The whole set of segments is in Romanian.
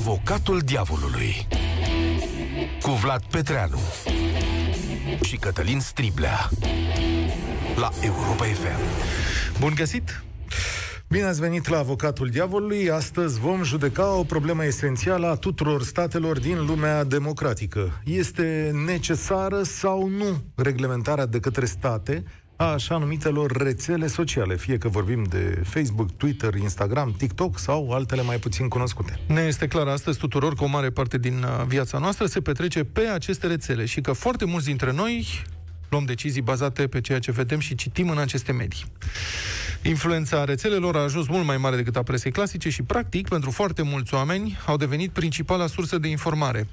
Avocatul diavolului cu Vlad Petreanu și Cătălin Striblea la Europa FM. Bun găsit! Bine ați venit la Avocatul Diavolului. Astăzi vom judeca o problemă esențială a tuturor statelor din lumea democratică. Este necesară sau nu reglementarea de către state a așa numitelor rețele sociale, fie că vorbim de Facebook, Twitter, Instagram, TikTok sau altele mai puțin cunoscute. Ne este clar astăzi tuturor că o mare parte din uh, viața noastră se petrece pe aceste rețele și că foarte mulți dintre noi luăm decizii bazate pe ceea ce vedem și citim în aceste medii. Influența rețelelor a ajuns mult mai mare decât a presei clasice și, practic, pentru foarte mulți oameni, au devenit principala sursă de informare.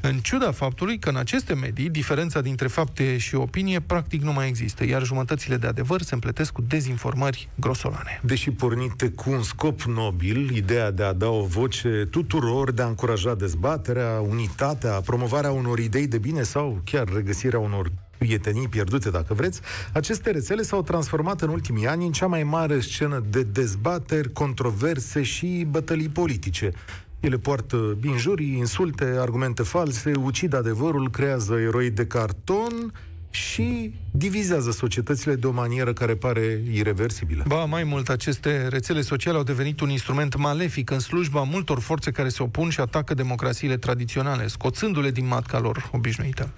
În ciuda faptului că în aceste medii, diferența dintre fapte și opinie practic nu mai există, iar jumătățile de adevăr se împletesc cu dezinformări grosolane. Deși pornite cu un scop nobil, ideea de a da o voce tuturor, de a încuraja dezbaterea, unitatea, promovarea unor idei de bine sau chiar regăsirea unor prietenii pierdute, dacă vreți, aceste rețele s-au transformat în ultimii ani în cea mai mare scenă de dezbateri, controverse și bătălii politice. Ele poartă binjurii, insulte, argumente false, ucid adevărul, creează eroi de carton și divizează societățile de o manieră care pare irreversibilă. Ba, mai mult, aceste rețele sociale au devenit un instrument malefic în slujba multor forțe care se opun și atacă democrațiile tradiționale, scoțându-le din matca lor obișnuită.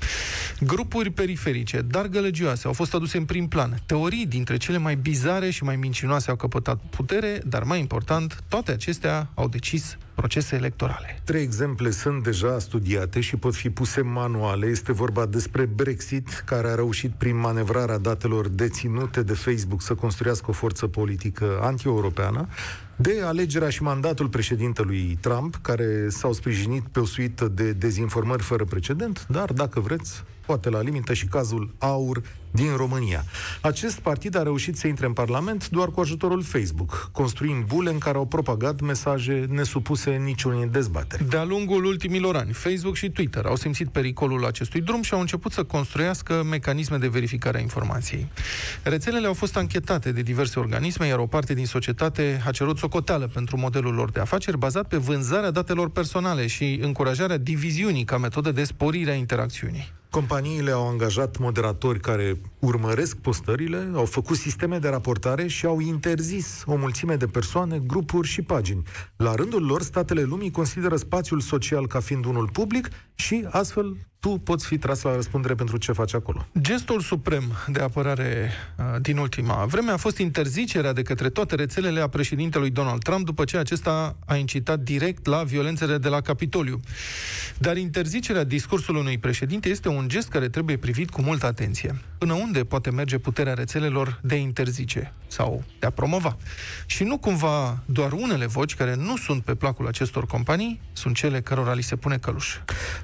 Grupuri periferice, dar gălăgioase, au fost aduse în prim plan. Teorii dintre cele mai bizare și mai mincinoase au căpătat putere, dar mai important, toate acestea au decis procese electorale. Trei exemple sunt deja studiate și pot fi puse manuale. Este vorba despre Brexit, care a reușit prin manevrarea datelor deținute de Facebook să construiască o forță politică anti-europeană, de alegerea și mandatul președintelui Trump, care s-au sprijinit pe o suită de dezinformări fără precedent, dar, dacă vreți, poate la limită și cazul AUR din România. Acest partid a reușit să intre în Parlament doar cu ajutorul Facebook, construind bule în care au propagat mesaje nesupuse niciunei dezbateri. De-a lungul ultimilor ani, Facebook și Twitter au simțit pericolul acestui drum și au început să construiască mecanisme de verificare a informației. Rețelele au fost anchetate de diverse organisme, iar o parte din societate a cerut socoteală pentru modelul lor de afaceri bazat pe vânzarea datelor personale și încurajarea diviziunii ca metodă de sporire a interacțiunii. Companiile au angajat moderatori care urmăresc postările, au făcut sisteme de raportare și au interzis o mulțime de persoane, grupuri și pagini. La rândul lor, statele lumii consideră spațiul social ca fiind unul public și astfel tu poți fi tras la răspundere pentru ce faci acolo. Gestul suprem de apărare uh, din ultima vreme a fost interzicerea de către toate rețelele a președintelui Donald Trump după ce acesta a incitat direct la violențele de la Capitoliu. Dar interzicerea discursului unui președinte este un gest care trebuie privit cu multă atenție. Până unde poate merge puterea rețelelor de a interzice sau de a promova? Și nu cumva doar unele voci care nu sunt pe placul acestor companii sunt cele cărora li se pune căluș.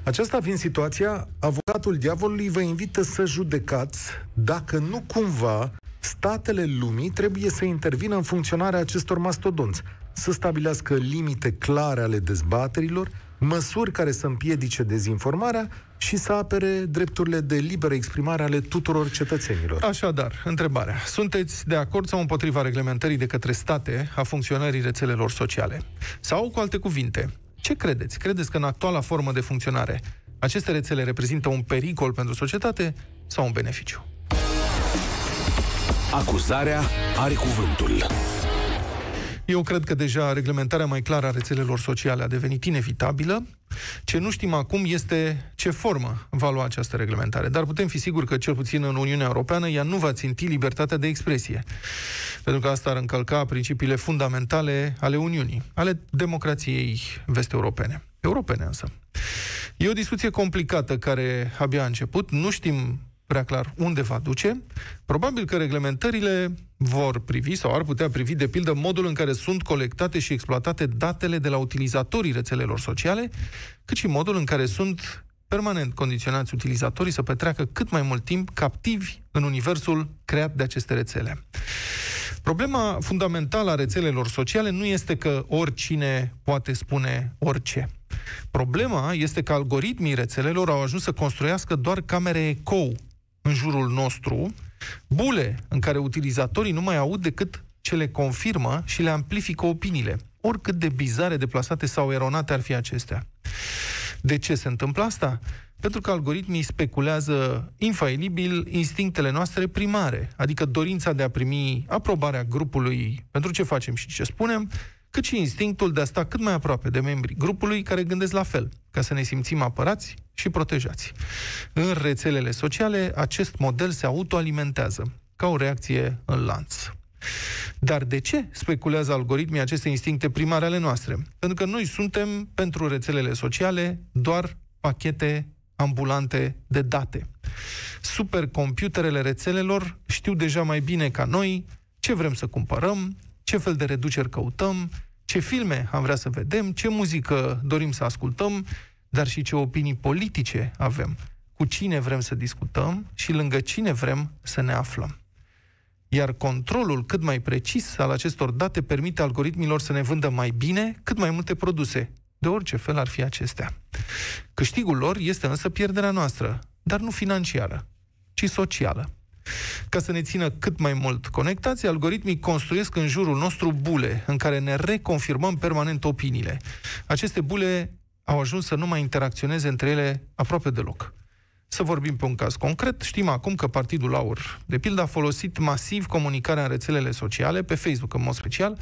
Aceasta fiind situația, avocatul diavolului vă invită să judecați dacă nu cumva statele lumii trebuie să intervină în funcționarea acestor mastodonți, să stabilească limite clare ale dezbaterilor, măsuri care să împiedice dezinformarea și să apere drepturile de liberă exprimare ale tuturor cetățenilor. Așadar, întrebarea. Sunteți de acord sau împotriva reglementării de către state a funcționării rețelelor sociale? Sau, cu alte cuvinte, ce credeți? Credeți că în actuala formă de funcționare aceste rețele reprezintă un pericol pentru societate sau un beneficiu? Acuzarea are cuvântul. Eu cred că deja reglementarea mai clară a rețelelor sociale a devenit inevitabilă. Ce nu știm acum este ce formă va lua această reglementare. Dar putem fi siguri că, cel puțin în Uniunea Europeană, ea nu va ținti libertatea de expresie. Pentru că asta ar încălca principiile fundamentale ale Uniunii, ale democrației vest-europene. Europene însă. E o discuție complicată care abia a început. Nu știm prea clar unde va duce. Probabil că reglementările vor privi sau ar putea privi, de pildă, modul în care sunt colectate și exploatate datele de la utilizatorii rețelelor sociale, cât și modul în care sunt permanent condiționați utilizatorii să petreacă cât mai mult timp captivi în universul creat de aceste rețele. Problema fundamentală a rețelelor sociale nu este că oricine poate spune orice. Problema este că algoritmii rețelelor au ajuns să construiască doar camere ecou în jurul nostru, bule în care utilizatorii nu mai aud decât ce le confirmă și le amplifică opiniile. oricât de bizare, deplasate sau eronate ar fi acestea. De ce se întâmplă asta? Pentru că algoritmii speculează infailibil instinctele noastre primare, adică dorința de a primi aprobarea grupului pentru ce facem și ce spunem, cât și instinctul de a sta cât mai aproape de membrii grupului care gândesc la fel, ca să ne simțim apărați și protejați. În rețelele sociale, acest model se autoalimentează, ca o reacție în lanț. Dar de ce speculează algoritmii aceste instincte primare ale noastre? Pentru că noi suntem, pentru rețelele sociale, doar pachete ambulante de date. Supercomputerele rețelelor știu deja mai bine ca noi ce vrem să cumpărăm, ce fel de reduceri căutăm, ce filme am vrea să vedem, ce muzică dorim să ascultăm, dar și ce opinii politice avem, cu cine vrem să discutăm și lângă cine vrem să ne aflăm. Iar controlul cât mai precis al acestor date permite algoritmilor să ne vândă mai bine cât mai multe produse, de orice fel ar fi acestea. Câștigul lor este însă pierderea noastră, dar nu financiară, ci socială. Ca să ne țină cât mai mult conectați, algoritmii construiesc în jurul nostru bule în care ne reconfirmăm permanent opiniile. Aceste bule au ajuns să nu mai interacționeze între ele aproape deloc. Să vorbim pe un caz concret. Știm acum că Partidul Aur, de pildă, a folosit masiv comunicarea în rețelele sociale, pe Facebook în mod special,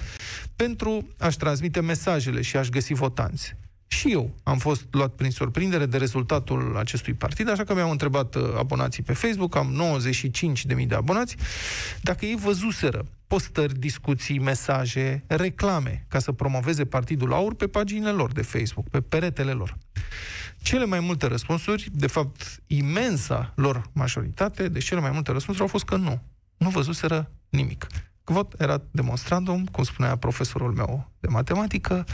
pentru a-și transmite mesajele și a-și găsi votanți. Și eu am fost luat prin surprindere de rezultatul acestui partid, așa că mi-au întrebat uh, abonații pe Facebook, am 95.000 de abonați, dacă ei văzuseră postări, discuții, mesaje, reclame ca să promoveze Partidul Aur pe paginile lor de Facebook, pe peretele lor. Cele mai multe răspunsuri, de fapt imensa lor majoritate, deci cele mai multe răspunsuri au fost că nu. Nu văzuseră nimic. Vot era demonstrandum, cum spunea profesorul meu de matematică,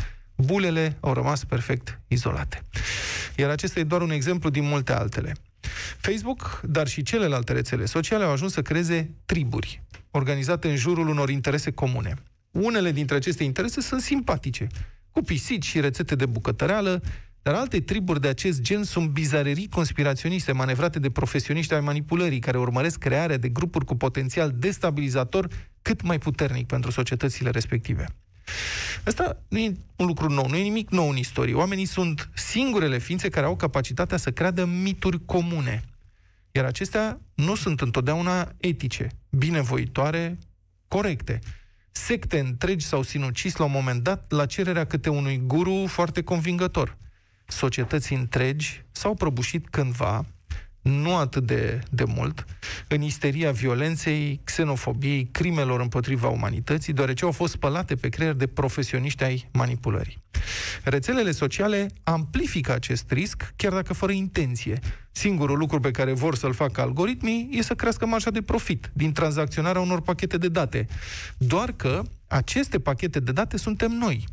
bulele au rămas perfect izolate. Iar acesta e doar un exemplu din multe altele. Facebook, dar și celelalte rețele sociale au ajuns să creeze triburi, organizate în jurul unor interese comune. Unele dintre aceste interese sunt simpatice, cu pisici și rețete de bucătăreală, dar alte triburi de acest gen sunt bizarerii conspiraționiste manevrate de profesioniști ai manipulării care urmăresc crearea de grupuri cu potențial destabilizator cât mai puternic pentru societățile respective. Asta nu e un lucru nou, nu e nimic nou în istorie. Oamenii sunt singurele ființe care au capacitatea să creadă mituri comune. Iar acestea nu sunt întotdeauna etice, binevoitoare, corecte. Secte întregi s-au sinucis la un moment dat la cererea câte unui guru foarte convingător. Societăți întregi s-au prăbușit cândva nu atât de, de mult, în isteria violenței, xenofobiei, crimelor împotriva umanității, deoarece au fost spălate pe creier de profesioniști ai manipulării. Rețelele sociale amplifică acest risc, chiar dacă fără intenție. Singurul lucru pe care vor să-l facă algoritmii e să crească marja de profit din tranzacționarea unor pachete de date. Doar că aceste pachete de date suntem noi,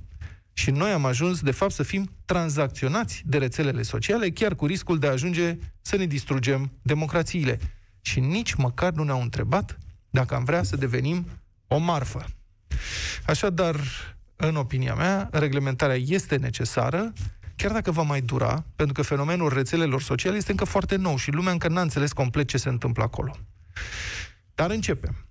și noi am ajuns, de fapt, să fim tranzacționați de rețelele sociale, chiar cu riscul de a ajunge să ne distrugem democrațiile. Și nici măcar nu ne-au întrebat dacă am vrea să devenim o marfă. Așadar, în opinia mea, reglementarea este necesară, chiar dacă va mai dura, pentru că fenomenul rețelelor sociale este încă foarte nou și lumea încă n-a înțeles complet ce se întâmplă acolo. Dar începem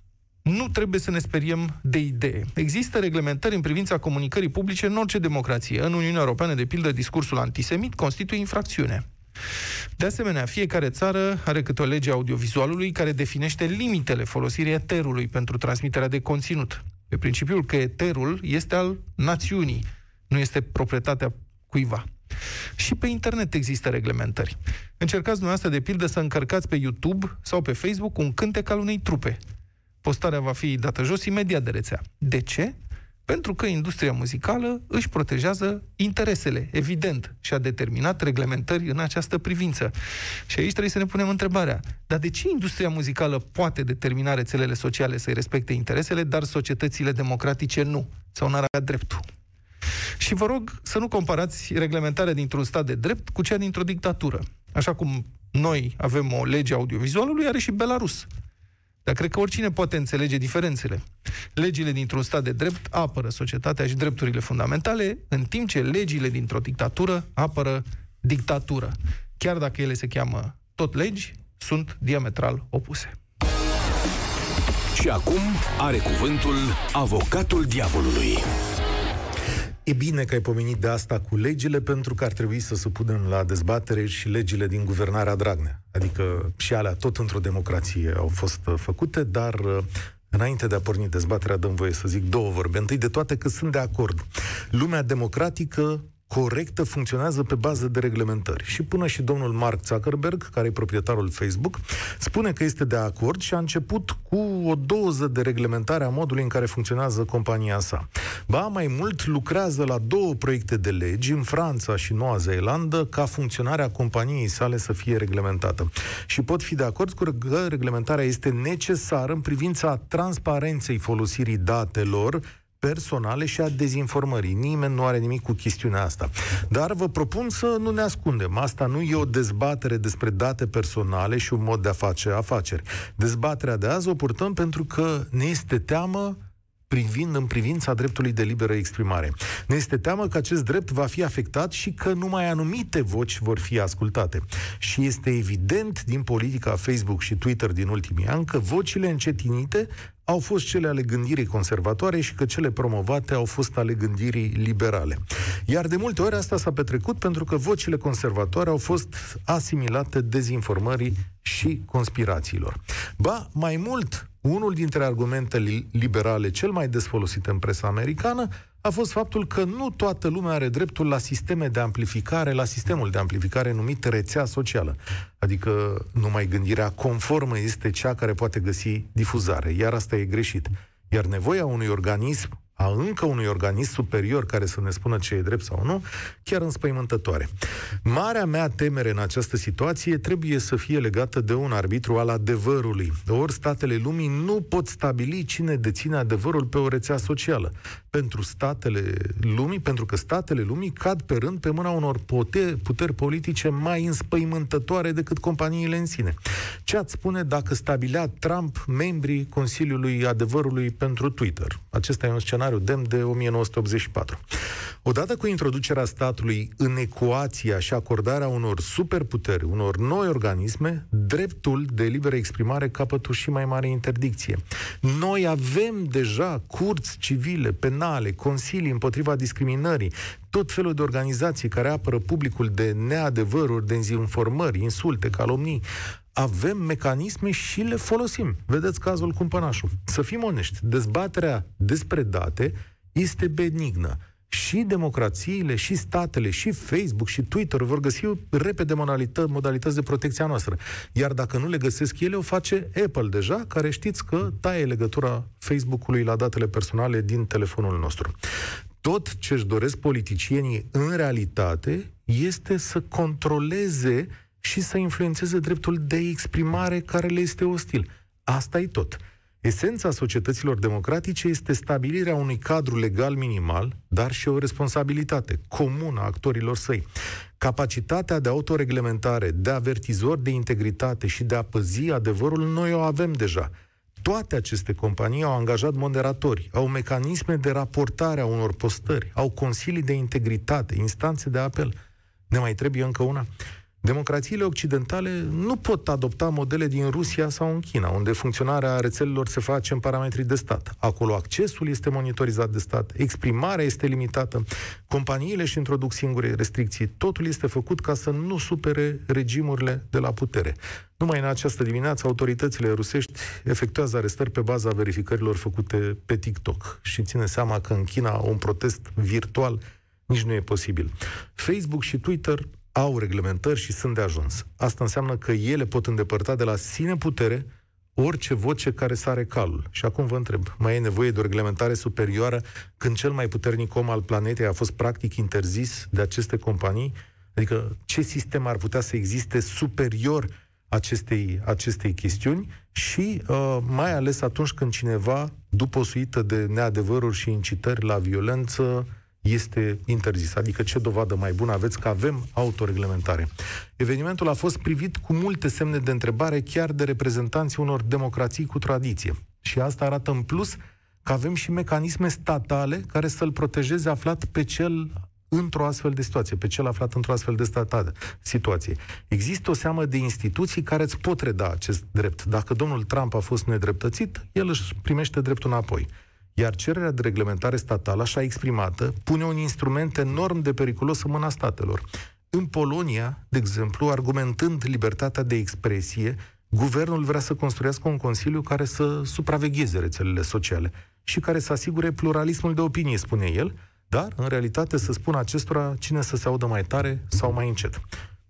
nu trebuie să ne speriem de idee. Există reglementări în privința comunicării publice în orice democrație. În Uniunea Europeană, de pildă, discursul antisemit constituie infracțiune. De asemenea, fiecare țară are câte o lege audiovizualului care definește limitele folosirii eterului pentru transmiterea de conținut. Pe principiul că eterul este al națiunii, nu este proprietatea cuiva. Și pe internet există reglementări. Încercați dumneavoastră, de pildă, să încărcați pe YouTube sau pe Facebook un cântec al unei trupe postarea va fi dată jos imediat de rețea. De ce? Pentru că industria muzicală își protejează interesele, evident, și a determinat reglementări în această privință. Și aici trebuie să ne punem întrebarea, dar de ce industria muzicală poate determina rețelele sociale să-i respecte interesele, dar societățile democratice nu? Sau n-ar avea dreptul? Și vă rog să nu comparați reglementarea dintr-un stat de drept cu cea dintr-o dictatură. Așa cum noi avem o lege audiovizualului, are și Belarus. Dar cred că oricine poate înțelege diferențele. Legile dintr-un stat de drept apără societatea și drepturile fundamentale, în timp ce legile dintr-o dictatură apără dictatură. Chiar dacă ele se cheamă tot legi, sunt diametral opuse. Și acum are cuvântul avocatul diavolului. E bine că ai pomenit de asta cu legile, pentru că ar trebui să supunem la dezbatere și legile din guvernarea Dragnea. Adică și alea tot într-o democrație au fost uh, făcute, dar uh, Înainte de a porni dezbaterea, dăm voie să zic două vorbe. Întâi de toate că sunt de acord. Lumea democratică corectă funcționează pe bază de reglementări. Și până și domnul Mark Zuckerberg, care e proprietarul Facebook, spune că este de acord și a început cu o doză de reglementare a modului în care funcționează compania sa. Ba, mai mult, lucrează la două proiecte de legi în Franța și Noua Zeelandă ca funcționarea companiei sale să fie reglementată. Și pot fi de acord cu că reglementarea este necesară în privința transparenței folosirii datelor personale și a dezinformării. Nimeni nu are nimic cu chestiunea asta. Dar vă propun să nu ne ascundem. Asta nu e o dezbatere despre date personale și un mod de a face afaceri. Dezbaterea de azi o purtăm pentru că ne este teamă privind în privința dreptului de liberă exprimare. Ne este teamă că acest drept va fi afectat și că numai anumite voci vor fi ascultate. Și este evident din politica Facebook și Twitter din ultimii ani că vocile încetinite au fost cele ale gândirii conservatoare și că cele promovate au fost ale gândirii liberale. Iar de multe ori asta s-a petrecut pentru că vocile conservatoare au fost asimilate dezinformării și conspirațiilor. Ba, mai mult, unul dintre argumentele liberale cel mai des folosit în presa americană a fost faptul că nu toată lumea are dreptul la sisteme de amplificare, la sistemul de amplificare numit rețea socială. Adică numai gândirea conformă este cea care poate găsi difuzare, iar asta e greșit. Iar nevoia unui organism a încă unui organism superior care să ne spună ce e drept sau nu, chiar înspăimântătoare. Marea mea temere în această situație trebuie să fie legată de un arbitru al adevărului. Ori statele lumii nu pot stabili cine deține adevărul pe o rețea socială. Pentru statele lumii, pentru că statele lumii cad pe rând pe mâna unor puteri, puteri politice mai înspăimântătoare decât companiile în sine. Ce ați spune dacă stabilea Trump membrii Consiliului Adevărului pentru Twitter? Acesta e un scenariu scenariu demn de 1984. Odată cu introducerea statului în ecuația și acordarea unor superputeri, unor noi organisme, dreptul de liberă exprimare capătă și mai mare interdicție. Noi avem deja curți civile, penale, consilii împotriva discriminării, tot felul de organizații care apără publicul de neadevăruri, de dezinformări, insulte, calomnii avem mecanisme și le folosim. Vedeți cazul cumpănașul. Să fim onești, dezbaterea despre date este benignă. Și democrațiile, și statele, și Facebook, și Twitter vor găsi repede modalită, modalități de protecție a noastră. Iar dacă nu le găsesc ele, o face Apple deja, care știți că taie legătura Facebook-ului la datele personale din telefonul nostru. Tot ce își doresc politicienii în realitate este să controleze și să influențeze dreptul de exprimare care le este ostil. Asta e tot. Esența societăților democratice este stabilirea unui cadru legal minimal, dar și o responsabilitate comună a actorilor săi. Capacitatea de autoreglementare, de avertizor de integritate și de a păzi adevărul, noi o avem deja. Toate aceste companii au angajat moderatori, au mecanisme de raportare a unor postări, au consilii de integritate, instanțe de apel. Ne mai trebuie încă una? Democrațiile occidentale nu pot adopta modele din Rusia sau în China, unde funcționarea rețelelor se face în parametri de stat. Acolo accesul este monitorizat de stat, exprimarea este limitată, companiile își introduc singure restricții, totul este făcut ca să nu supere regimurile de la putere. Numai în această dimineață, autoritățile rusești efectuează arestări pe baza verificărilor făcute pe TikTok și ține seama că în China un protest virtual nici nu e posibil. Facebook și Twitter au reglementări și sunt de ajuns. Asta înseamnă că ele pot îndepărta de la sine putere orice voce care sare calul. Și acum vă întreb, mai e nevoie de o reglementare superioară când cel mai puternic om al planetei a fost practic interzis de aceste companii? Adică ce sistem ar putea să existe superior acestei, acestei chestiuni și uh, mai ales atunci când cineva, după o suită de neadevăruri și incitări la violență, este interzis. Adică ce dovadă mai bună aveți că avem autoreglementare. Evenimentul a fost privit cu multe semne de întrebare chiar de reprezentanții unor democrații cu tradiție. Și asta arată în plus că avem și mecanisme statale care să-l protejeze aflat pe cel într-o astfel de situație, pe cel aflat într-o astfel de statale, situație. Există o seamă de instituții care îți pot reda acest drept. Dacă domnul Trump a fost nedreptățit, el își primește dreptul înapoi. Iar cererea de reglementare statală, așa exprimată, pune un instrument enorm de periculos în mâna statelor. În Polonia, de exemplu, argumentând libertatea de expresie, guvernul vrea să construiască un consiliu care să supravegheze rețelele sociale și care să asigure pluralismul de opinie, spune el, dar, în realitate, să spună acestora cine să se audă mai tare sau mai încet.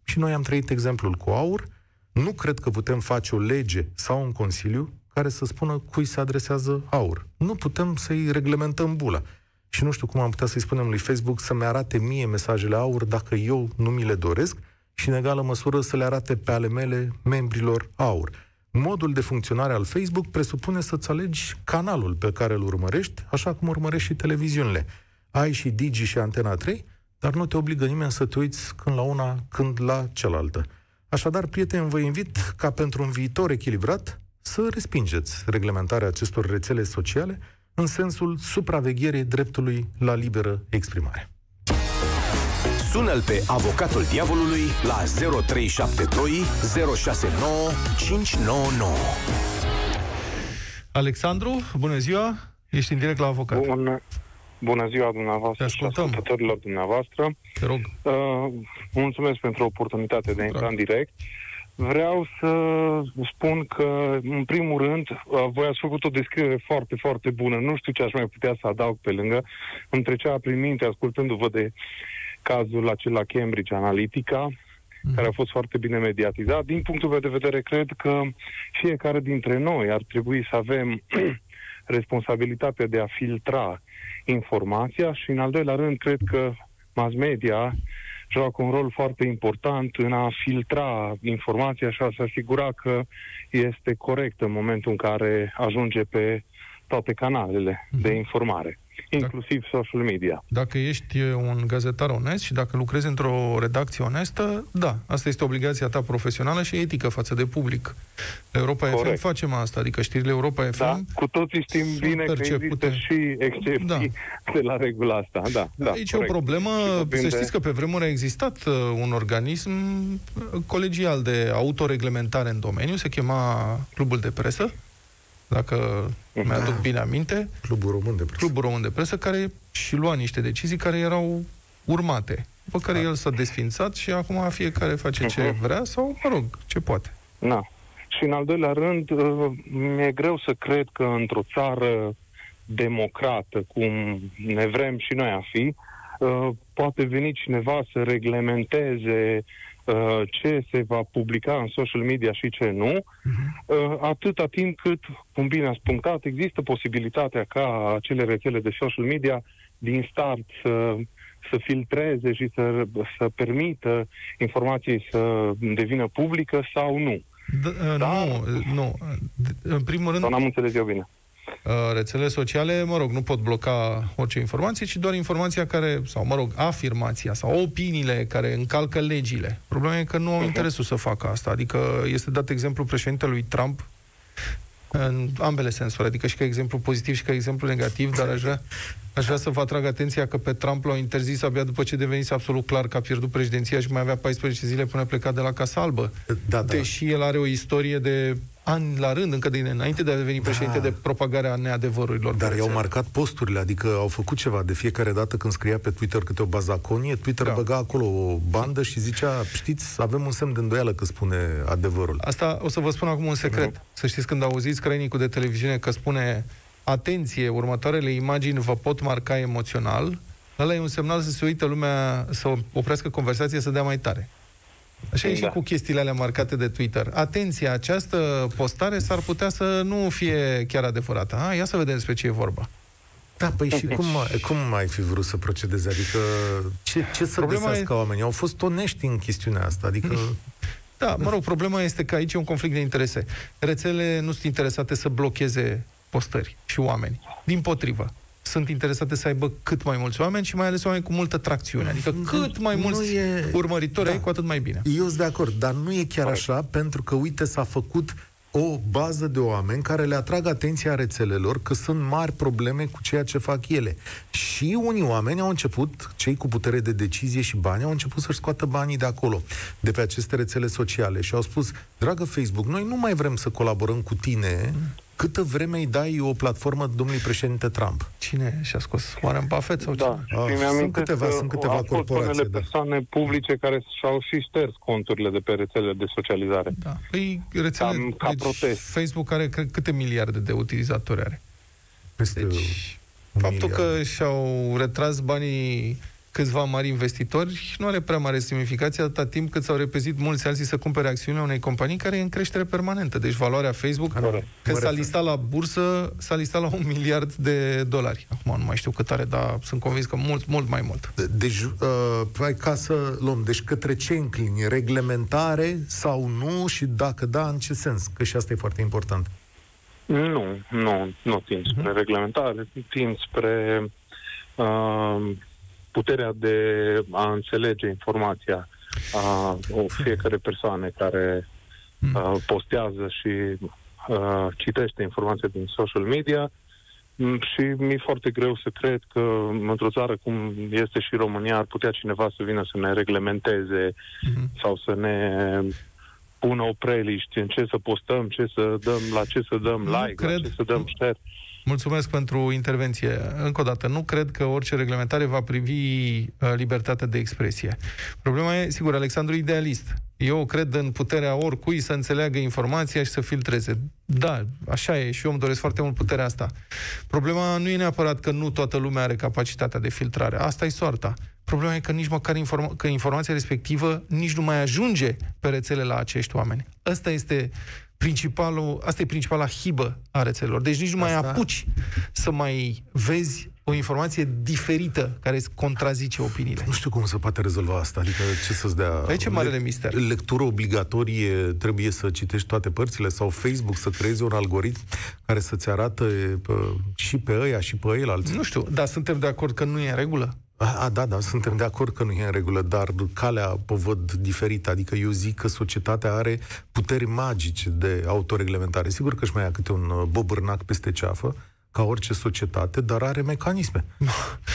Și noi am trăit exemplul cu aur. Nu cred că putem face o lege sau un consiliu care să spună cui se adresează aur. Nu putem să-i reglementăm bula. Și nu știu cum am putea să-i spunem lui Facebook să-mi arate mie mesajele aur dacă eu nu mi le doresc și în egală măsură să le arate pe ale mele membrilor aur. Modul de funcționare al Facebook presupune să-ți alegi canalul pe care îl urmărești, așa cum urmărești și televiziunile. Ai și Digi și Antena 3, dar nu te obligă nimeni să te uiți când la una, când la cealaltă. Așadar, prieteni, vă invit ca pentru un viitor echilibrat să respingeți reglementarea acestor rețele sociale în sensul supravegherii dreptului la liberă exprimare. Sună-l pe avocatul diavolului la 0372 069 599. Alexandru, bună ziua! Ești în direct la avocat. Bună, bună ziua dumneavoastră și ascultătorilor dumneavoastră. Te rog. Uh, mulțumesc pentru oportunitatea de a intra în direct. Vreau să spun că, în primul rând, uh, voi ați făcut o descriere foarte, foarte bună. Nu știu ce aș mai putea să adaug pe lângă. Îmi trecea prin minte, ascultându-vă de cazul acela Cambridge Analytica, mm. care a fost foarte bine mediatizat. Din punctul meu de vedere, cred că fiecare dintre noi ar trebui să avem responsabilitatea de a filtra informația și, în al doilea rând, cred că mass media joacă un rol foarte important în a filtra informația și a se asigura că este corect în momentul în care ajunge pe toate canalele de mhm. informare inclusiv dacă, social media. Dacă ești un gazetar onest și dacă lucrezi într-o redacție onestă, da, asta este obligația ta profesională și etică față de public. Europa Corect. FM facem asta, adică știrile Europa FM Da, cu toții știm bine percepute. că există și excepții da. de la regula asta. Da, da, Aici corect. e o problemă, să știți că pe vremuri a existat uh, un organism colegial de autoreglementare în domeniu, se chema Clubul de Presă, dacă da. mi-aduc bine aminte. Clubul Român de Presă. Clubul Român de Presă, care și lua niște decizii care erau urmate. După care da. el s-a desfințat și acum fiecare face ce uh-huh. vrea sau, mă rog, ce poate. Da. Și în al doilea rând, uh, mi-e greu să cred că într-o țară democrată, cum ne vrem și noi a fi, uh, poate veni cineva să reglementeze Uh, ce se va publica în social media și ce nu, uh-huh. atâta timp cât, cum bine a punctat, există posibilitatea ca acele rețele de social media din start să, să filtreze și să, să permită informației să devină publică sau nu. D- uh, Dar... Nu, nu. În primul rând... Sau n-am înțeles eu bine. Uh, rețelele sociale, mă rog, nu pot bloca orice informație, ci doar informația care, sau mă rog, afirmația sau opiniile care încalcă legile. Problema e că nu au interesul să facă asta. Adică este dat exemplu președintelui Trump în ambele sensuri, adică și ca exemplu pozitiv și ca exemplu negativ, dar aș vrea, aș vrea să vă atrag atenția că pe Trump l-au interzis abia după ce devenise absolut clar că a pierdut președinția și mai avea 14 zile până pleca de la Casa Albă. Da, da. Deși el are o istorie de ani la rând, încă din înainte de a deveni președinte, da. de propagarea neadevărurilor. Dar i-au marcat posturile, adică au făcut ceva. De fiecare dată când scria pe Twitter câte o bazaconie, Twitter da. băga acolo o bandă și zicea, știți, avem un semn de îndoială că spune adevărul. Asta o să vă spun acum un secret. Da. Să știți când auziți crainicul de televiziune că spune atenție, următoarele imagini vă pot marca emoțional, ăla e un semnal să se uită lumea, să oprească conversația, să dea mai tare. Așa e da. și cu chestiile alea marcate de Twitter. Atenție, această postare s-ar putea să nu fie chiar adevărată. Ha? Ia să vedem despre ce e vorba. Da, păi și cum, cum ai fi vrut să procedezi? Adică ce, ce să Problema găsească e... oamenii? Au fost onești în chestiunea asta, adică... Da, mă rog, problema este că aici e un conflict de interese. Rețele nu sunt interesate să blocheze postări și oameni. Din potrivă sunt interesate să aibă cât mai mulți oameni și mai ales oameni cu multă tracțiune. Adică cât mai mulți e... urmăritori da. ai, cu atât mai bine. Eu sunt de acord, dar nu e chiar așa, pentru că, uite, s-a făcut o bază de oameni care le atrag atenția rețelelor că sunt mari probleme cu ceea ce fac ele. Și unii oameni au început, cei cu putere de decizie și bani, au început să-și scoată banii de acolo, de pe aceste rețele sociale și au spus, dragă Facebook, noi nu mai vrem să colaborăm cu tine câtă vreme îi dai o platformă domnului președinte Trump? Cine și-a scos? Warren Buffett sau Da, cine? Ah, și mi-am sunt câteva- sunt câteva au fost corporații, unele da. persoane publice care și-au și șters conturile de pe rețelele de socializare. Da. Păi, rețele, Cam ca protest. Facebook are, cred, câte miliarde de utilizatori are? Peste Deci, un faptul miliard. că și-au retras banii câțiva mari investitori nu are prea mare semnificație atâta timp cât s-au repezit mulți alții să cumpere acțiunile unei companii care e în creștere permanentă. Deci valoarea Facebook, Corect. că Mă s-a refer. listat la bursă, s-a listat la un miliard de dolari. Acum nu mai știu cât are, dar sunt convins că mult, mult mai mult. Deci, uh, hai ca să luăm, deci către ce înclini? Reglementare sau nu? Și dacă da, în ce sens? Că și asta e foarte important. Nu, nu, nu tind Mhm. spre reglementare, tind spre uh, puterea de a înțelege informația a o fiecare persoane care Mhm. uh, postează și uh, citește informația din social media Mm, și mi-e foarte greu să cred că într-o țară cum este și România ar putea cineva să vină să ne reglementeze Mhm. sau să ne pună opreliști în ce să postăm, ce să dăm, la ce să dăm Nu like, cred. la ce să dăm share. Mulțumesc pentru intervenție. Încă o dată, nu cred că orice reglementare va privi uh, libertatea de expresie. Problema e, sigur, Alexandru e idealist. Eu cred în puterea oricui să înțeleagă informația și să filtreze. Da, așa e și eu îmi doresc foarte mult puterea asta. Problema nu e neapărat că nu toată lumea are capacitatea de filtrare. Asta e soarta. Problema e că nici măcar informa- că informația respectivă nici nu mai ajunge pe rețele la acești oameni. Asta este principalul, asta e principala hibă a rețelelor. Deci nici nu mai Asta- apuci să mai vezi o informație diferită care îți contrazice opiniile. Nu știu cum se poate rezolva asta. Adică ce să-ți dea... Aici e marele mister. Lectură obligatorie, trebuie să citești toate părțile sau Facebook să creeze un algoritm care să-ți arată pă, și pe ăia și pe ăilalți. Nu știu, dar suntem de acord că nu e în regulă? A, a, da, da, suntem de acord că nu e în regulă, dar calea o văd diferită. Adică eu zic că societatea are puteri magice de autoreglementare. Sigur că își mai ia câte un uh, bobârnac peste ceafă, ca orice societate, dar are mecanisme.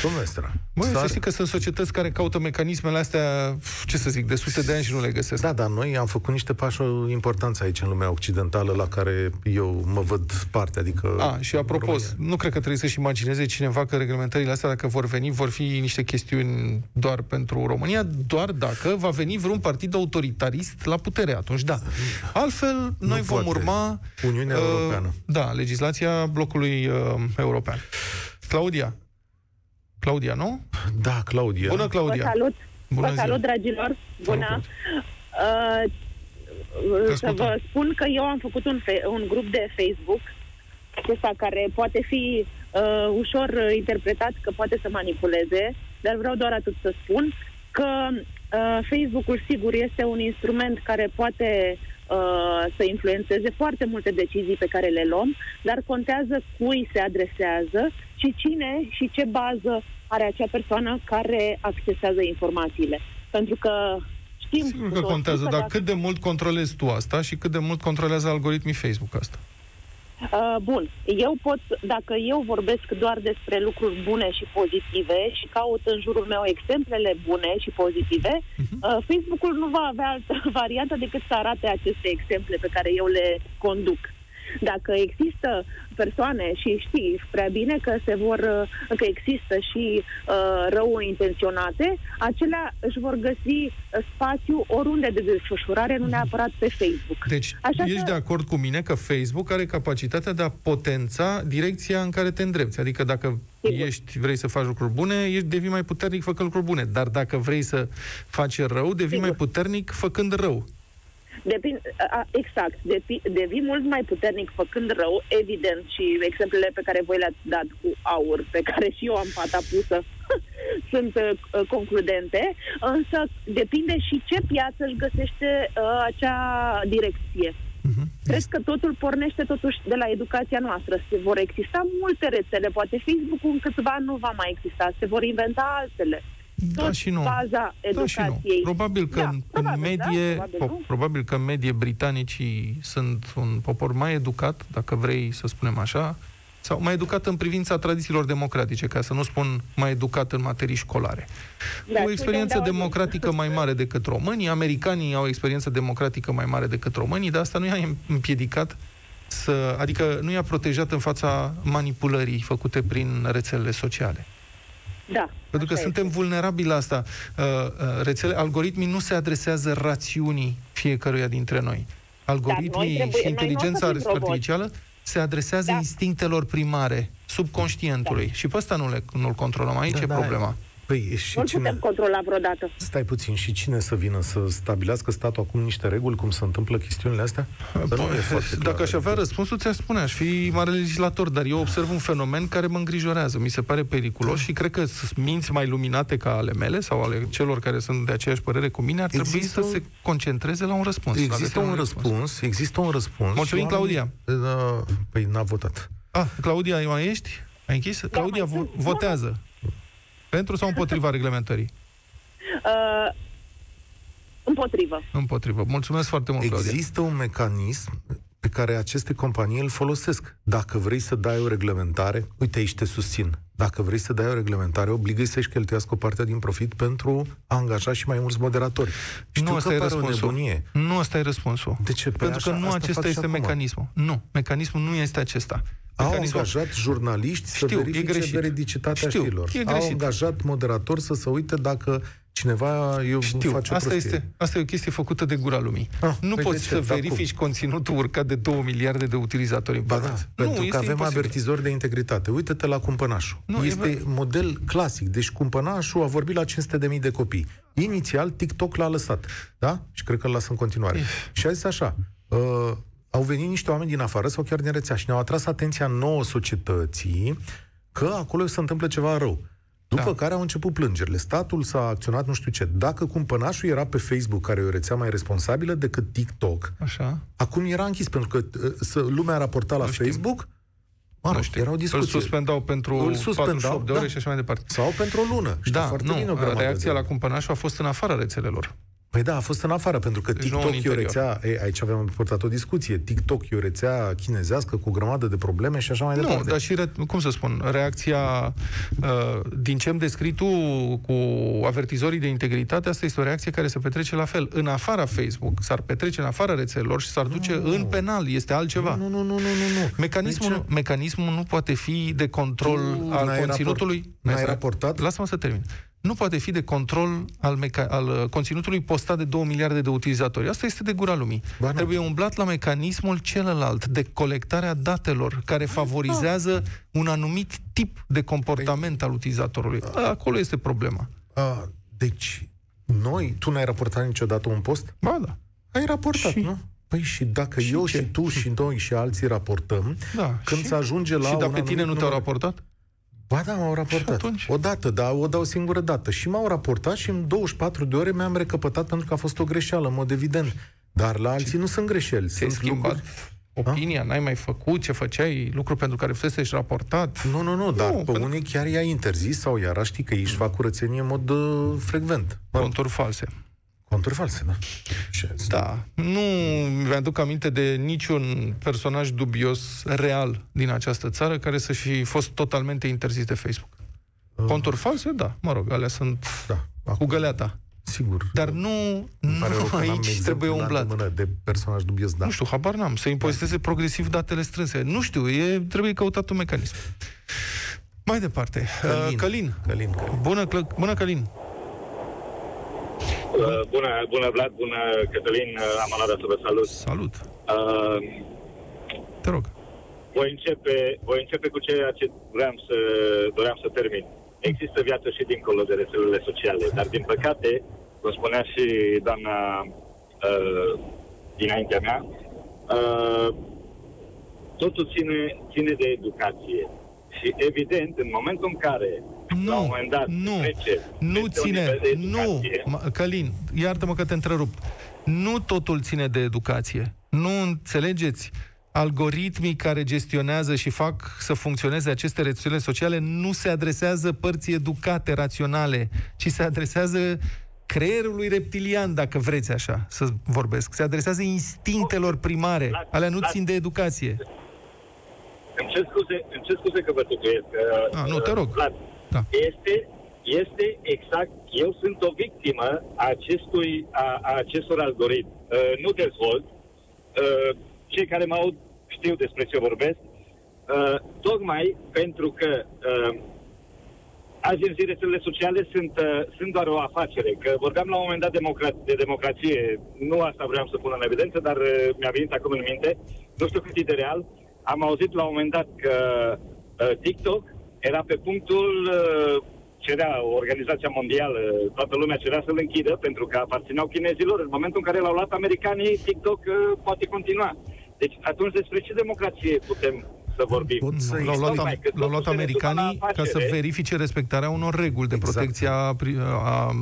Domnule Stra, Băi, să are. știi că sunt societăți care caută mecanismele astea, ce să zic, de sute de ani și nu le găsesc. Da, dar noi am făcut niște pași importanți aici în lumea occidentală la care eu mă văd parte, adică... A, și apropo, România. nu cred că trebuie să-și imagineze cineva că reglementările astea, dacă vor veni, vor fi niște chestiuni doar pentru România, doar dacă va veni vreun partid autoritarist la putere atunci, da. Altfel, noi vom poate. urma... Uniunea uh, Europeană. Da, legislația blocului uh, european. Claudia. Claudia, nu? Da, Claudia. Bună, Vă Claudia. salut! Bună vă ziua. salut, dragilor! Bună! Salut. Uh, Te să ascultăm. vă spun că eu am făcut un, fe- un grup de Facebook acesta care poate fi uh, ușor uh, interpretat că poate să manipuleze, dar vreau doar atât să spun că uh, Facebook-ul sigur este un instrument care poate uh, să influențeze foarte multe decizii pe care le luăm, dar contează cui se adresează și cine și ce bază are acea persoană care accesează informațiile. Pentru că știm Sigur cu că toții contează, că dar dacă- cât de mult controlezi tu asta și cât de mult controlează algoritmii Facebook asta? Uh, bun, eu pot, dacă eu vorbesc doar despre lucruri bune și pozitive și caut în jurul meu exemplele bune și pozitive, Mhm. uh, Facebook-ul nu va avea altă variantă decât să arate aceste exemple pe care eu le conduc. Dacă există persoane și știi prea bine că se vor, uh, că există și uh, rău intenționate, acelea își vor găsi uh, spațiu oriunde de desfășurare, nu neapărat pe Facebook. Deci, Așa ești că- de acord cu mine că Facebook are capacitatea de a potența direcția în care te îndrepți. Adică dacă Sigur. ești, vrei să faci lucruri bune, ești, devii mai puternic făcând lucruri bune. Dar dacă vrei să faci rău, devii Sigur. mai puternic făcând rău. Depin, a, exact. Depi, devii mult mai puternic făcând rău, evident, și exemplele pe care voi le-ați dat cu aur, pe care și eu am pata pusă, sunt uh, concludente, însă depinde și ce piață își găsește uh, acea direcție. Mhm. Cred că totul pornește totuși de la educația noastră. Se vor exista multe rețele, poate Facebook-ul în câțiva ani nu va mai exista, se vor inventa altele. Da Tot și nu. baza Da și educației. nu. Probabil că Da, în, probabil, în medie, da, probabil po- nu. probabil că în medie britanicii sunt un popor mai educat, dacă vrei să spunem așa, sau mai educat în privința tradițiilor democratice, ca să nu spun mai educat în materii școlare. Da, o experiență suntem de democratică mai mare decât românii, americanii au o experiență democratică mai mare decât românii, dar asta nu i-a împiedicat să, adică nu i-a protejat în fața manipulării făcute prin rețelele sociale. Da. Pentru că suntem este. vulnerabili la asta. Uh, uh, rețele, algoritmii nu se adresează rațiunii fiecăruia dintre noi. Algoritmii trebuie, și inteligența artificială se adresează da. instinctelor primare, subconștientului. Da. Și pe ăsta nu le, nu-l controlăm. Aici da, e da, problema. Păi, și nu cine... putem controla vreodată. Stai puțin, și cine să vină să stabilească statul acum niște reguli, cum se întâmplă chestiunile astea? Păi, nu e dacă aș avea răspunsul, ți-aș spune, aș fi mare legislator, dar eu observ un fenomen care mă îngrijorează, mi se pare periculos și cred că minți mai luminate ca ale mele sau ale celor care sunt de aceeași părere cu mine ar trebui există să se concentreze la un răspuns. Există un, un răspuns, răspuns, există un răspuns. Mulțumim, Claudia. Uh, păi n-a votat. Ah, Claudia, mai ești? Ai închis? Da, Claudia votează. Pentru sau împotriva reglementării? Uh, împotrivă. Împotrivă. Mulțumesc foarte mult, Claudia. Există un mecanism pe care aceste companii îl folosesc. Dacă vrei să dai o reglementare, uite aici te susțin. Dacă vrei să dai o reglementare, obligă să-și cheltuiască o parte din profit pentru a angaja și mai mulți moderatori. Știu nu asta e răspunsul. Nu asta e răspunsul. De ce? Păi pentru așa, că nu acesta este mecanismul. Nu, mecanismul nu este acesta. Au mecanismul... angajat jurnaliști știu, să verifice veridicitatea știu, știrilor. E Au angajat moderatori să se uite dacă cineva eu Știu, face asta, este, asta e o chestie făcută de gura lumii. Ah, nu păi poți să verifici cum? conținutul urcat de 2 miliarde de utilizatori ba da, nu, pentru că avem imposibil. avertizori de integritate. Uite-te la cumpănașul. Nu, este e... model clasic. Deci cumpănașul a vorbit la 500.000 de copii. Inițial, TikTok l-a lăsat. Da? Și cred că îl lasă în continuare. E... Și a zis așa, uh, au venit niște oameni din afară sau chiar din rețea și ne-au atras atenția nouă societății că acolo se întâmplă ceva rău. După da. care au început plângerile. Statul s-a acționat nu știu ce. Dacă cumpănașul era pe Facebook, care e o rețea mai responsabilă decât TikTok, Așa. acum era închis, pentru că uh, să, lumea raporta la nu Facebook, Mă rog, era o discuție. Îl suspendau pentru îl suspendau, 48 de ore da. și așa mai departe. Sau pentru o lună. Știu da, nu, bine o reacția la cumpănașul a fost în afara rețelelor. Păi da, a fost în afară, pentru că deci TikTok e o rețea, e, aici avem purtat o discuție, TikTok e o rețea chinezească cu o grămadă de probleme și așa mai nu, departe. Nu, dar și, cum să spun, reacția, uh, din ce am descris tu cu avertizorii de integritate, asta este o reacție care se petrece la fel. În afara Facebook, s-ar petrece în afara rețelelor și s-ar duce nu, în penal, este altceva. Nu, nu, nu, nu, nu. nu. Mecanismul, deci, mecanismul nu poate fi de control al conținutului. Raport, n-ai raportat? Lasă-mă să termin nu poate fi de control al, meca- al uh, conținutului postat de 2 miliarde de utilizatori. Asta este de gura lumii. Ba, Trebuie umblat la mecanismul celălalt de colectarea datelor care favorizează un anumit tip de comportament păi, al utilizatorului. Acolo este problema. A, deci, noi, tu n-ai raportat niciodată un post? Ba da. Ai raportat, și? nu? Păi și dacă și eu ce? și tu și noi și alții raportăm, da, când și? se ajunge la Și dacă tine nu te-au raportat? Ba da, m-au raportat. O dată, da, o dau o singură dată. Și m-au raportat și în 24 de ore mi-am recăpătat pentru că a fost o greșeală, în mod evident. Dar la alții nu sunt greșeli. Sunt schimbat lucruri... opinia, A? n-ai mai făcut ce făceai, lucru pentru care fusese și raportat. Nu, nu, nu, dar nu, pe pentru... unii chiar i-a interzis sau iar știi că ei își fac curățenie în mod uh, frecvent. Conturi false. Conturi false, da. Da. Nu mi-aduc aminte de niciun personaj dubios real din această țară care să fi fost totalmente interzis de Facebook. Uh. Conturi false, da. Mă rog, alea sunt da. cu găleata. Sigur. Dar nu, nu aici trebuie umblat. Mână de personaj dubios, da. Nu știu, habar n-am. Să impoziteze da. progresiv datele strânse. Nu știu, e, trebuie căutat un mecanism. Mai departe. Călin. Uh, Călin. Călin, Călin. Bună, bună, Călin. Uh, bună, bună Vlad, bună Cătălin, uh, am onoarea să vă salut. Salut. Uh, Te rog. Voi începe, voi începe cu ceea ce vreau să, doream să termin. Există viață și dincolo de rețelele sociale, dar din păcate, cum spunea și doamna uh, dinaintea mea, uh, totul ține, ține de educație. Și evident, în momentul în care nu, la un moment dat nu, trece, nu ține, nu, Călin, iartă-mă că te întrerup. Nu totul ține de educație. Nu înțelegeți? Algoritmii care gestionează și fac să funcționeze aceste rețele sociale nu se adresează părții educate, raționale, ci se adresează creierului reptilian, dacă vreți așa să vorbesc. Se adresează instinctelor primare. Alea nu țin de educație. Îmi cer scuze, îmi cer scuze că vă tutuiesc. Uh, ah, nu, te rog. Vlad, da. este, este exact, eu sunt o victimă a, acestui, a, a acestor algoritmi. Uh, nu dezvolt. Uh, cei care mă aud știu despre ce vorbesc, uh, tocmai pentru că uh, azi în zi rețelele sociale sunt, uh, sunt doar o afacere. Că vorbeam la un moment dat democra- de democrație, nu asta vreau să pun în evidență, dar uh, mi-a venit acum în minte, nu știu cât e de real, am auzit la un moment dat că uh, TikTok era pe punctul uh, cerea Organizația Mondială, toată lumea cerea să-l închidă pentru că aparțineau chinezilor. În momentul în care l-au luat americanii, TikTok uh, poate continua. Deci atunci despre ce democrație putem să vorbim. Pot să l-au luat, am, l-au luat americanii ca să verifice respectarea unor reguli de exact. protecție a, a,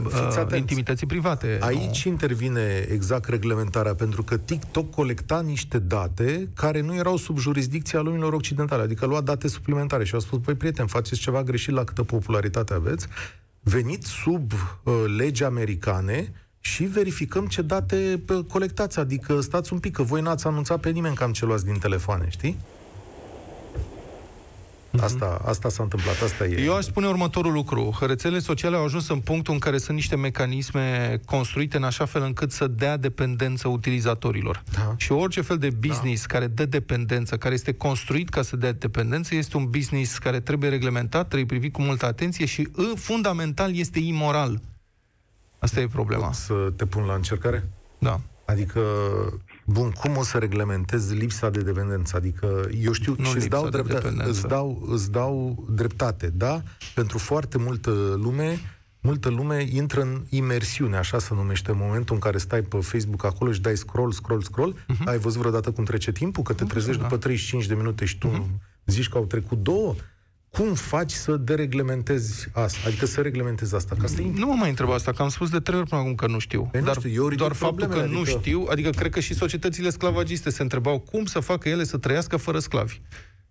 a intimității private. Aici nu? intervine exact reglementarea, pentru că TikTok colecta niște date care nu erau sub jurisdicția lumilor occidentale, adică lua date suplimentare și au spus, păi prieten, faceți ceva greșit la câtă popularitate aveți, veniți sub uh, legi americane și verificăm ce date uh, colectați, adică stați un pic, că voi n-ați anunțat pe nimeni cam ce luați din telefoane, știi? Mhm. Asta, asta s-a întâmplat, asta e. Eu aș spune următorul lucru. Rețelele sociale au ajuns în punctul în care sunt niște mecanisme construite în așa fel încât să dea dependență utilizatorilor. Da. Și orice fel de business da. care dă dependență, care este construit ca să dea dependență, este un business care trebuie reglementat, trebuie privit cu multă atenție și fundamental este imoral. Asta e problema. Pot să te pun la încercare? Da. Adică Bun, cum o să reglementez lipsa de dependență? Adică, eu știu nu și îți dau, drept, îți, dau, îți dau dreptate, da? Pentru foarte multă lume, multă lume intră în imersiune, așa se numește, în momentul în care stai pe Facebook acolo și dai scroll, scroll, scroll. Uh-huh. Ai văzut vreodată cum trece timpul? Că te trezești da. după 35 de minute și tu uh-huh. zici că au trecut două? Cum faci să dereglementezi asta? Adică să reglementezi asta? Ca să... Nu mă mai întreb asta, că am spus de trei ori până acum că nu știu. Păi dar nu știu, doar faptul că adică... nu știu, adică cred că și societățile sclavagiste se întrebau cum să facă ele să trăiască fără sclavi.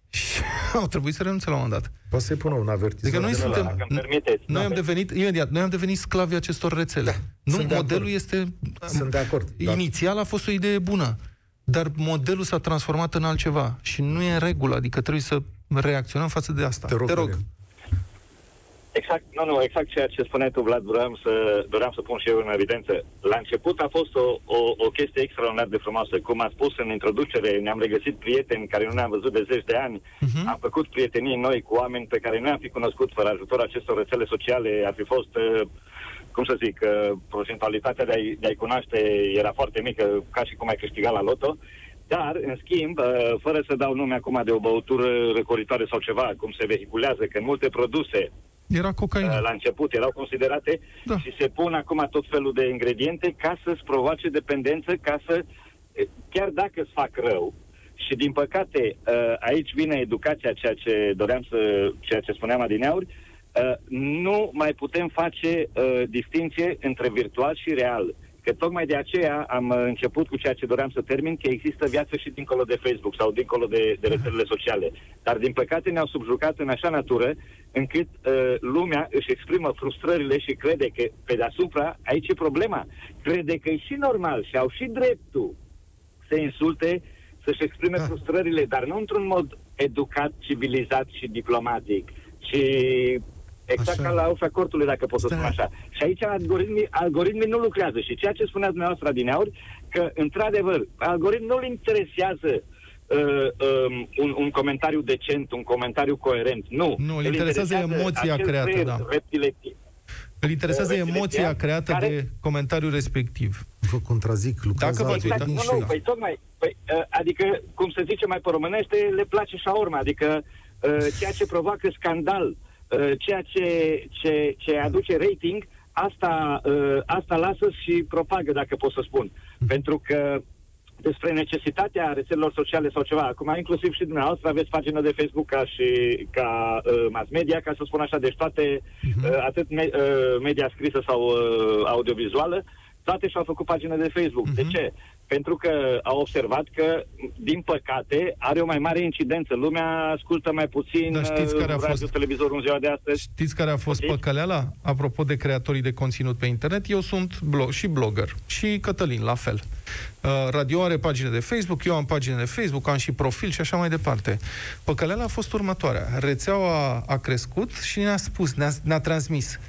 Și au trebuit să renunțe la un moment dat. Poate să-i pună un avertizare. Adică noi suntem... Noi am devenit, imediat, noi am devenit sclavi acestor rețele. Da, nu, modelul este... Sunt de acord. Inițial a fost o idee bună, dar modelul s-a transformat în altceva și nu e în regulă, adică trebuie să reacționăm față de asta. Te rog. Te rog. Exact, nu, nu, exact ceea ce spuneai tu, Vlad, doream să, doream să pun și eu în evidență. La început a fost o, o, o chestie extraordinar de frumoasă. Cum a spus în introducere, ne-am regăsit prieteni care nu ne-am văzut de zeci de ani, uh-huh. am făcut prietenii noi cu oameni pe care nu am fi cunoscut fără ajutorul acestor rețele sociale, ar fi fost, uh, cum să zic, uh, procentualitatea de a-i, de a cunoaște era foarte mică, ca și cum ai câștigat la loto. Dar, în schimb, uh, fără să dau nume acum de o băutură răcoritoare sau ceva, cum se vehiculează, că multe produse era cocaină. Uh, la început erau considerate da. și se pun acum tot felul de ingrediente ca să-ți provoace dependență, ca să, chiar dacă îți fac rău, și din păcate uh, aici vine educația, ceea ce doream să, ceea ce spuneam adineauri, nu mai putem face distinție între virtual și real. Că tocmai de aceea am uh, început cu ceea ce doream să termin, că există viață și dincolo de Facebook sau dincolo de, de rețelele sociale. Dar, din păcate, ne-au subjucat în așa natură încât uh, lumea își exprimă frustrările și crede că, pe deasupra, aici e problema. Crede că e și normal și au și dreptul să insulte, să-și exprime da. frustrările, dar nu într-un mod educat, civilizat și diplomatic, ci Exact așa. ca la ușa cortului, dacă pot să spun așa. Și aici algoritmii, algoritmii nu lucrează. Și ceea ce spuneați dumneavoastră din aur, că, într-adevăr, algoritmii nu-l interesează uh, um, un, un comentariu decent, un comentariu coerent. Nu. Nu, îl interesează, interesează emoția creată, creier, da. Îl interesează emoția creată care... de comentariul respectiv. Vă contrazic, Lucas. Dacă vă exact, nu, nu, păi tocmai, păi, uh, adică, cum se zice mai pe românește, le place și urmă, adică uh, ceea ce provoacă scandal, uh, Uh, ceea ce, ce, ce aduce rating, asta, uh, asta lasă și propagă, dacă pot să spun. Pentru că despre necesitatea rețelelor sociale sau ceva. Acum, inclusiv și dumneavoastră aveți pagină de Facebook ca și ca uh, mass media, ca să spun așa, deci toate, uh-huh. uh, atât me, uh, media scrisă sau uh, audiovizuală, toate și-au făcut pagină de Facebook. Uh-huh. De mhm. ce? Pentru că au observat că, din păcate, are o mai mare incidență. Lumea ascultă mai puțin Dar știți care a radio, fost... televizor în ziua de astăzi. Știți care a fost okay? păcăleala? Apropo de creatorii de conținut pe internet, eu sunt blog, și blogger. Și Cătălin, la fel. Uh, radio are pagine de Facebook, eu am pagine de Facebook, am și profil și așa mai departe. Păcăleala a fost următoarea. Rețeaua a crescut și ne-a spus, ne-a, ne-a transmis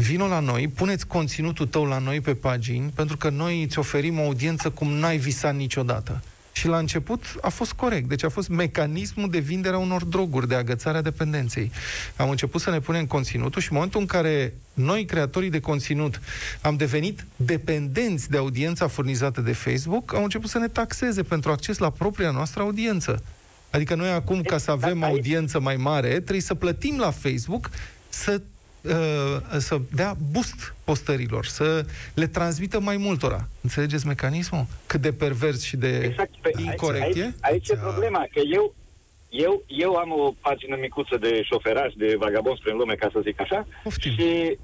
Vino la noi, puneți conținutul tău la noi pe pagini, pentru că noi îți oferim o audiență cum n-ai visat niciodată. Și la început a fost corect. Deci a fost mecanismul de vindere a unor droguri, de agățare a dependenței. Am început să ne punem conținutul și în momentul în care noi, creatorii de conținut, am devenit dependenți de audiența furnizată de Facebook, au început să ne taxeze pentru acces la propria noastră audiență. Adică noi acum, ca să avem audiență mai mare, trebuie să plătim la Facebook să Uh, să dea boost postărilor, să le transmită mai multora. Înțelegeți mecanismul? Cât de pervers și de exact, pe, incorrect aici, e? Aici, aici e problema, că eu, eu, eu am o pagină micuță de șoferaj, de vagabond prin lume, ca să zic așa, și,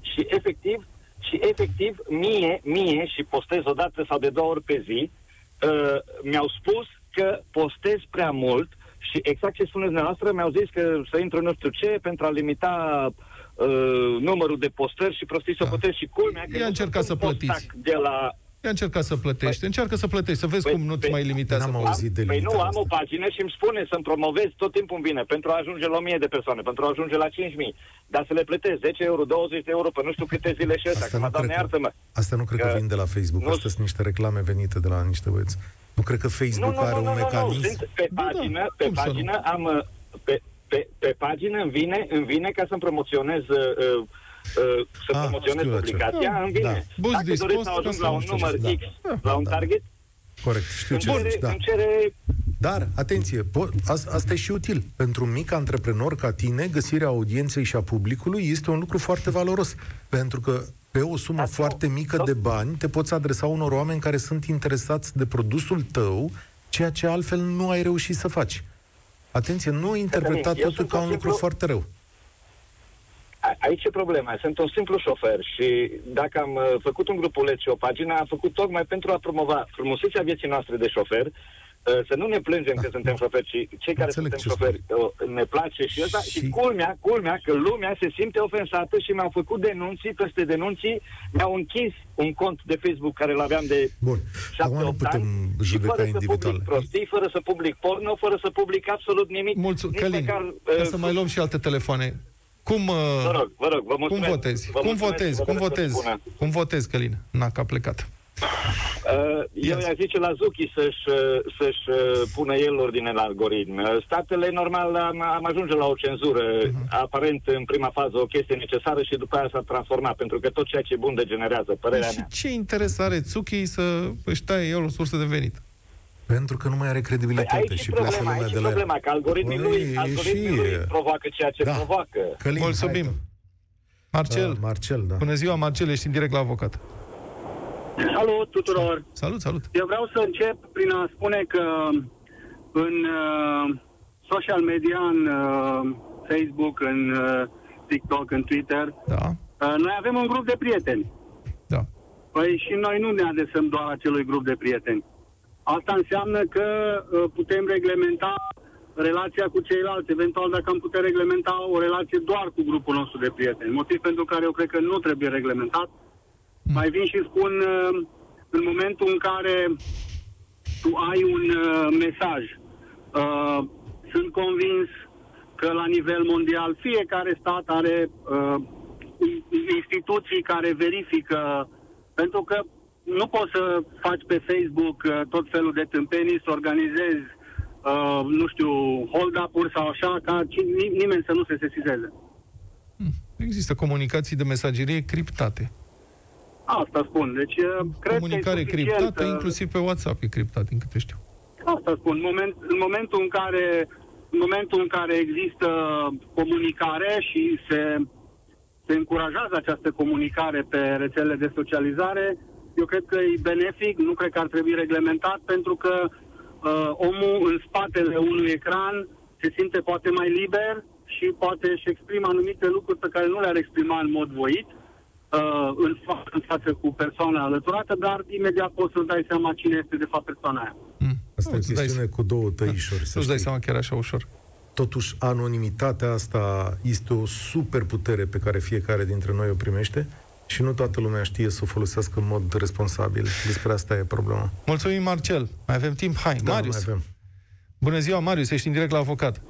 și efectiv, și efectiv, mie, mie, și postez o dată sau de două ori pe zi, uh, mi-au spus că postez prea mult și exact ce spuneți dumneavoastră, mi-au zis că să intru nu știu ce pentru a limita uh, numărul de postări și prostii da. să și culmea. Că Ia încerca să plătiți. De la Ia încerca să plătești. Păi, Încearcă să plătești, să vezi păi, cum nu-ți păi, mai limitează. N-am auzit de Păi nu, am asta. o pagină și îmi spune să-mi promovez tot timpul în bine pentru a ajunge la 1000 de persoane, pentru a ajunge la 5000. Dar să le plătesc 10 euro, 20 de euro pe nu știu câte zile și ăsta. Asta, nu cred că, asta nu cred că, că vin de la Facebook. Nu... Astea sunt niște reclame venite de la niște băieți. Nu cred că Facebook nu, nu, are nu, un nu, mecanism. Nu, nu. Pe pagină, da, pe pagină am... Pe, pe, pe pagină îmi vine, îmi vine ca să-mi promoționez uh, uh, să ah, promoționez publicația, da, îmi vine. Da. Bus Dacă doresc să ajung la un număr da. X, da, la un da. target, Corect, știu ce cere, da. îmi cere dar, atenție, po- asta e și util. Pentru un mic antreprenor ca tine, găsirea audienței și a publicului este un lucru foarte valoros. Pentru că pe o sumă Asta foarte mică de bani te poți adresa unor oameni care sunt interesați de produsul tău, ceea ce altfel nu ai reușit să faci. Atenție, nu interpreta totul ca un lucru foarte rău aici e problema. Sunt un simplu șofer și dacă am uh, făcut un grupuleț și o pagină, am făcut tocmai pentru a promova frumusețea vieții noastre de șofer, uh, să nu ne plângem da, că suntem da. șoferi, ci cei care suntem șoferi uh, ne place și ăsta. Și... și culmea, culmea, că lumea se simte ofensată și mi-au făcut denunții, peste denunții mi-au închis un cont de Facebook care l aveam de Bun. 7 8 ani și fără individual. să public prostii, fără să public porno, fără să public absolut nimic. Mulțumesc, Călin, măcar, uh, să mai luăm și alte telefoane. Cum, uh, vă rog, vă rog, vă mulțumesc. Cum votezi? Vă cum votezi? Cum votezi? Cum votezi, Călin? N-a a plecat. Uh, eu i-aș zice la Zucchi să-și, uh, să-și uh, pună el ordine la algoritm. Uh, statele, normal, am, am ajunge la o cenzură, uh-huh. aparent în prima fază o chestie necesară și după aia s-a transformat, pentru că tot ceea ce e bun degenerează, părerea și mea. ce interes are Zucchi să își taie el o sursă de venit? Pentru că nu mai are credibilitate păi și pleacă lumea de la problema, că algoritmii lui, algoritmii lui provoacă ceea ce da. provoacă. Călin, Mulțumim. Marcel. Uh, Marcel, da. Bună ziua, Marcel, ești în direct la avocat. Salut tuturor! Salut, salut! Eu vreau să încep prin a spune că în uh, social media, în uh, Facebook, în uh, TikTok, în Twitter, da. uh, noi avem un grup de prieteni. Da. Păi și noi nu ne adresăm doar acelui grup de prieteni. Asta înseamnă că uh, putem reglementa relația cu ceilalți, eventual dacă am putea reglementa o relație doar cu grupul nostru de prieteni. Motiv pentru care eu cred că nu trebuie reglementat. Mm. Mai vin și spun, uh, în momentul în care tu ai un uh, mesaj, sunt convins că la nivel mondial fiecare stat are instituții care verifică, pentru că nu poți să faci pe Facebook uh, tot felul de tâmpenii, să organizezi, uh, nu știu, hold-up-uri sau așa, ca nim- nimeni să nu se sesizeze. Hmm. Există comunicații de mesagerie criptate. Asta spun. Deci, uh, cred Comunicare că e criptată, inclusiv pe WhatsApp e criptat, din câte știu. Asta spun. Moment, în momentul în care în momentul în care există comunicare și se, se încurajează această comunicare pe rețelele de socializare, eu cred că e benefic, nu cred că ar trebui reglementat, pentru că uh, omul în spatele unui ecran se simte poate mai liber și poate își exprimă anumite lucruri pe care nu le-ar exprima în mod voit uh, în, fa- în față cu persoana alăturată, dar imediat poți să dai seama cine este de fapt persoana aia. Mm. Asta e o chestiune dai... cu două tăișori. Da. Nu-ți dai seama chiar așa ușor. Totuși, anonimitatea asta este o super putere pe care fiecare dintre noi o primește și nu toată lumea știe să o folosească în mod responsabil. Despre asta e problema. Mulțumim, Marcel. Mai avem timp? Hai, da, Marius. Mai avem. Bună ziua, Marius. Ești în direct la avocat.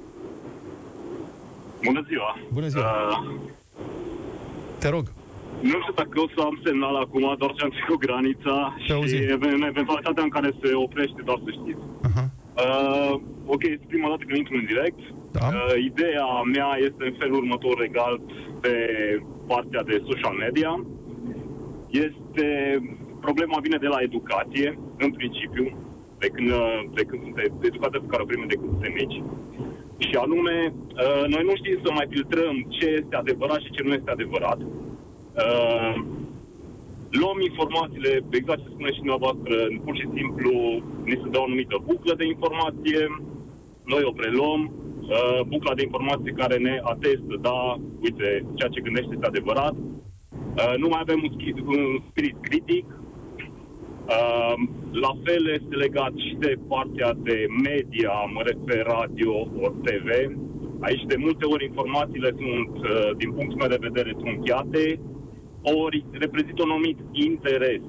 Bună ziua. Bună ziua. Uh, Te rog. Nu știu dacă o să am semnal acum, doar ce am trecut granița Te și auzim. în eventualitatea în care se oprește, doar să știți. Uh-huh. Uh, ok, este prima dată când intru în direct. Da. Uh, ideea mea este în felul următor legal pe partea de social media. Este problema vine de la educație, în principiu, de când, uh, de când suntem educația pe care o primim de când suntem mici. Și anume, uh, noi nu știm să mai filtrăm ce este adevărat și ce nu este adevărat. Uh, luăm informațiile, exact ce spune și dumneavoastră, pur și simplu ni se dă o anumită buclă de informație, noi o preluăm, uh, bucla de informație care ne atestă, da, uite, ceea ce gândește este adevărat. Uh, nu mai avem un, schi- un spirit critic. Uh, la fel este legat și de partea de media, mă refer radio ori TV. Aici de multe ori informațiile sunt, uh, din punctul meu de vedere, trunchiate, ori reprezintă un anumit interes.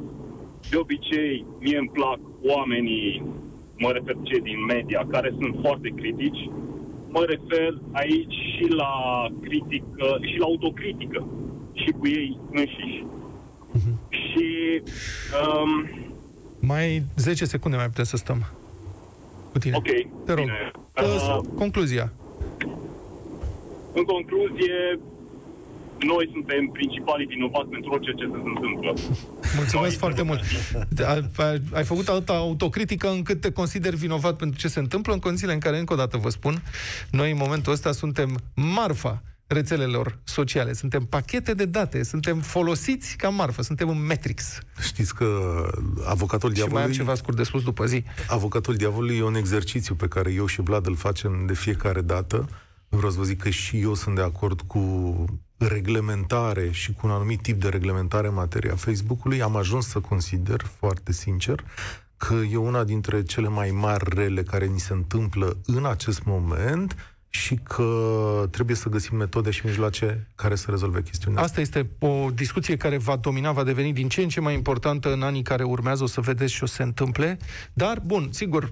De obicei, mie îmi plac oamenii, mă refer cei din media, care sunt foarte critici. Mă refer aici și la critică, și la autocritică, și cu ei înșiși. Și um, Mai 10 secunde mai putem să stăm cu tine. ok, Te rog. bine. Uh, Uh, Concluzia. în concluzie, noi suntem principalii vinovați pentru orice ce se întâmplă. Mulțumesc Noi- foarte mult. Ai, ai, ai făcut altă autocritică încât te consideri vinovat pentru ce se întâmplă în condițiile în care, încă o dată vă spun, noi în momentul ăsta suntem marfa rețelelor sociale. Suntem pachete de date, suntem folosiți ca marfă, suntem un Matrix. Știți că avocatul Și mai am diavolului... ceva scurt de spus după zi. Avocatul diavolului e un exercițiu pe care eu și Vlad îl facem de fiecare dată. Vreau să vă zic că și eu sunt de acord cu reglementare și cu un anumit tip de reglementare în materia Facebook-ului. Am ajuns să consider, foarte sincer, că e una dintre cele mai mari rele care ni se întâmplă în acest moment și că trebuie să găsim metode și mijloace care să rezolve chestiunea Asta este o discuție care va domina, va deveni din ce în ce mai importantă în anii care urmează, o să vedeți și o să se întâmple. Dar, bun, sigur,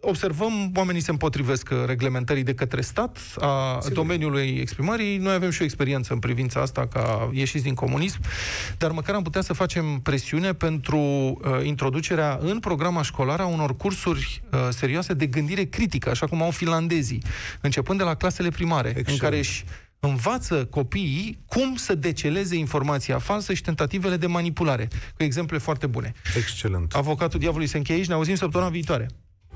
observăm, oamenii se împotrivesc reglementării de către stat a Sigur. domeniului exprimării. Noi avem și o experiență în privința asta ca ieșiți din comunism, dar măcar am putea să facem presiune pentru uh, introducerea în programa școlară a unor cursuri uh, serioase de gândire critică, așa cum au finlandezii, începând de la clasele primare, Excelent. în care își învață copiii cum să deceleze informația falsă și tentativele de manipulare. Cu exemple foarte bune. Excelent. Avocatul diavolului se încheie aici, ne auzim săptămâna viitoare.